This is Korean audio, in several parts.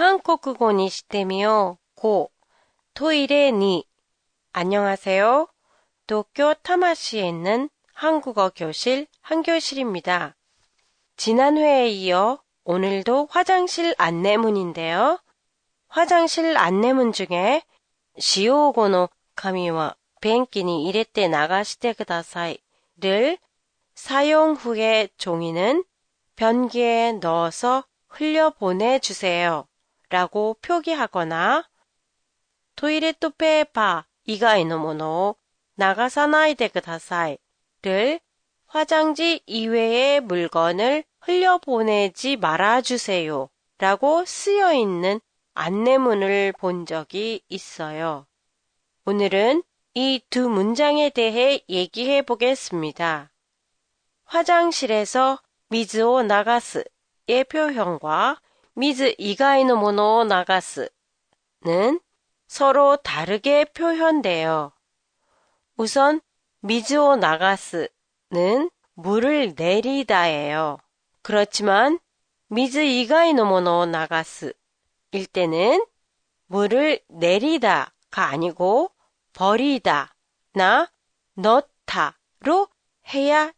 韓国語にしてみよう。고 토일에 니 안녕하세요. 도쿄 타마시에 있는 한국어 교실 한교실입니다. 지난 회에 이어 오늘도 화장실 안내문인데요. 화장실 안내문 중에 시오고노 카미와 벤키니 이랬대 나가시테 그다사이를 사용 후에 종이는 변기에 넣어서 흘려 보내주세요. 라고 표기하거나 토이레토 페이파 이가이노 모노 나가사나이데 그다사이를 화장지 이외의 물건을 흘려보내지 말아주세요. 라고 쓰여 있는 안내문을 본 적이 있어요. 오늘은 이 두 문장에 대해 얘기해 보겠습니다. 화장실에서 미즈오 나가스의 표현과 미즈 이가이노 모노 나가스는 서로 다르게 표현돼요. 우선 미즈오 나가스는 물을 내리다예요. 그렇지만 미즈 이가이 노 모노 나가스 일 때는 물을 내리다가 아니고 버리다나 넣다로 해야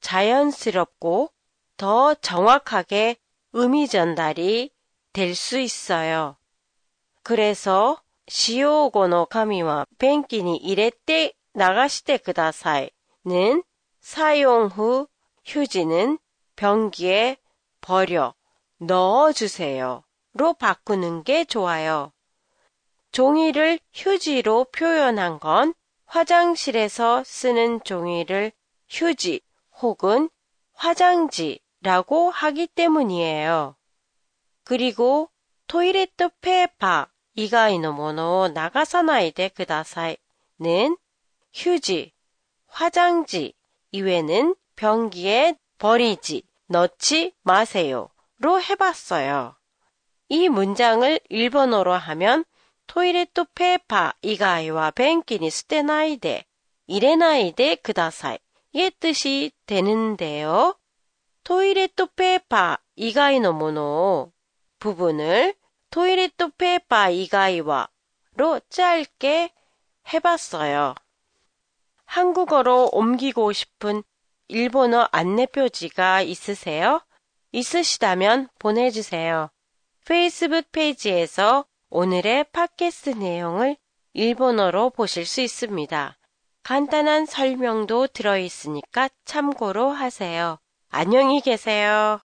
자연스럽고 더 정확하게 의미 전달이 될 수 있어요. 그래서 시오고노 카미와 벤키니 이랬대 나가시테 그다사이는 사용 후 휴지는 변기에 버려 넣어주세요. 로 바꾸는 게 좋아요. 종이를 휴지로 표현한 건 화장실에서 쓰는 종이를 휴지 혹은 화장지 라고 하기 때문이에요. 그리고 토이레트 페이파 이가이 노 모노 나가사나이데 그다사이는 휴지, 화장지 이외는 변기에 버리지, 넣지 마세요. 로 해봤어요. 이 문장을 일본어로 하면 토이레트 페이파 이가이와 벤키니 스테나이데, 이레나이데 그다사이의 뜻이 되는데요. トイレットペーパー以外のもの 부분을 토이레트 페이파 이가이와로 짧게 해봤어요. 한국어로 옮기고 싶은 일본어 안내 표지가 있으세요? 있으시다면 보내주세요. 페이스북 페이지에서 오늘의 팟캐스트 내용을 일본어로 보실 수 있습니다. 간단한 설명도 들어있으니까 참고로 하세요. 안녕히 계세요.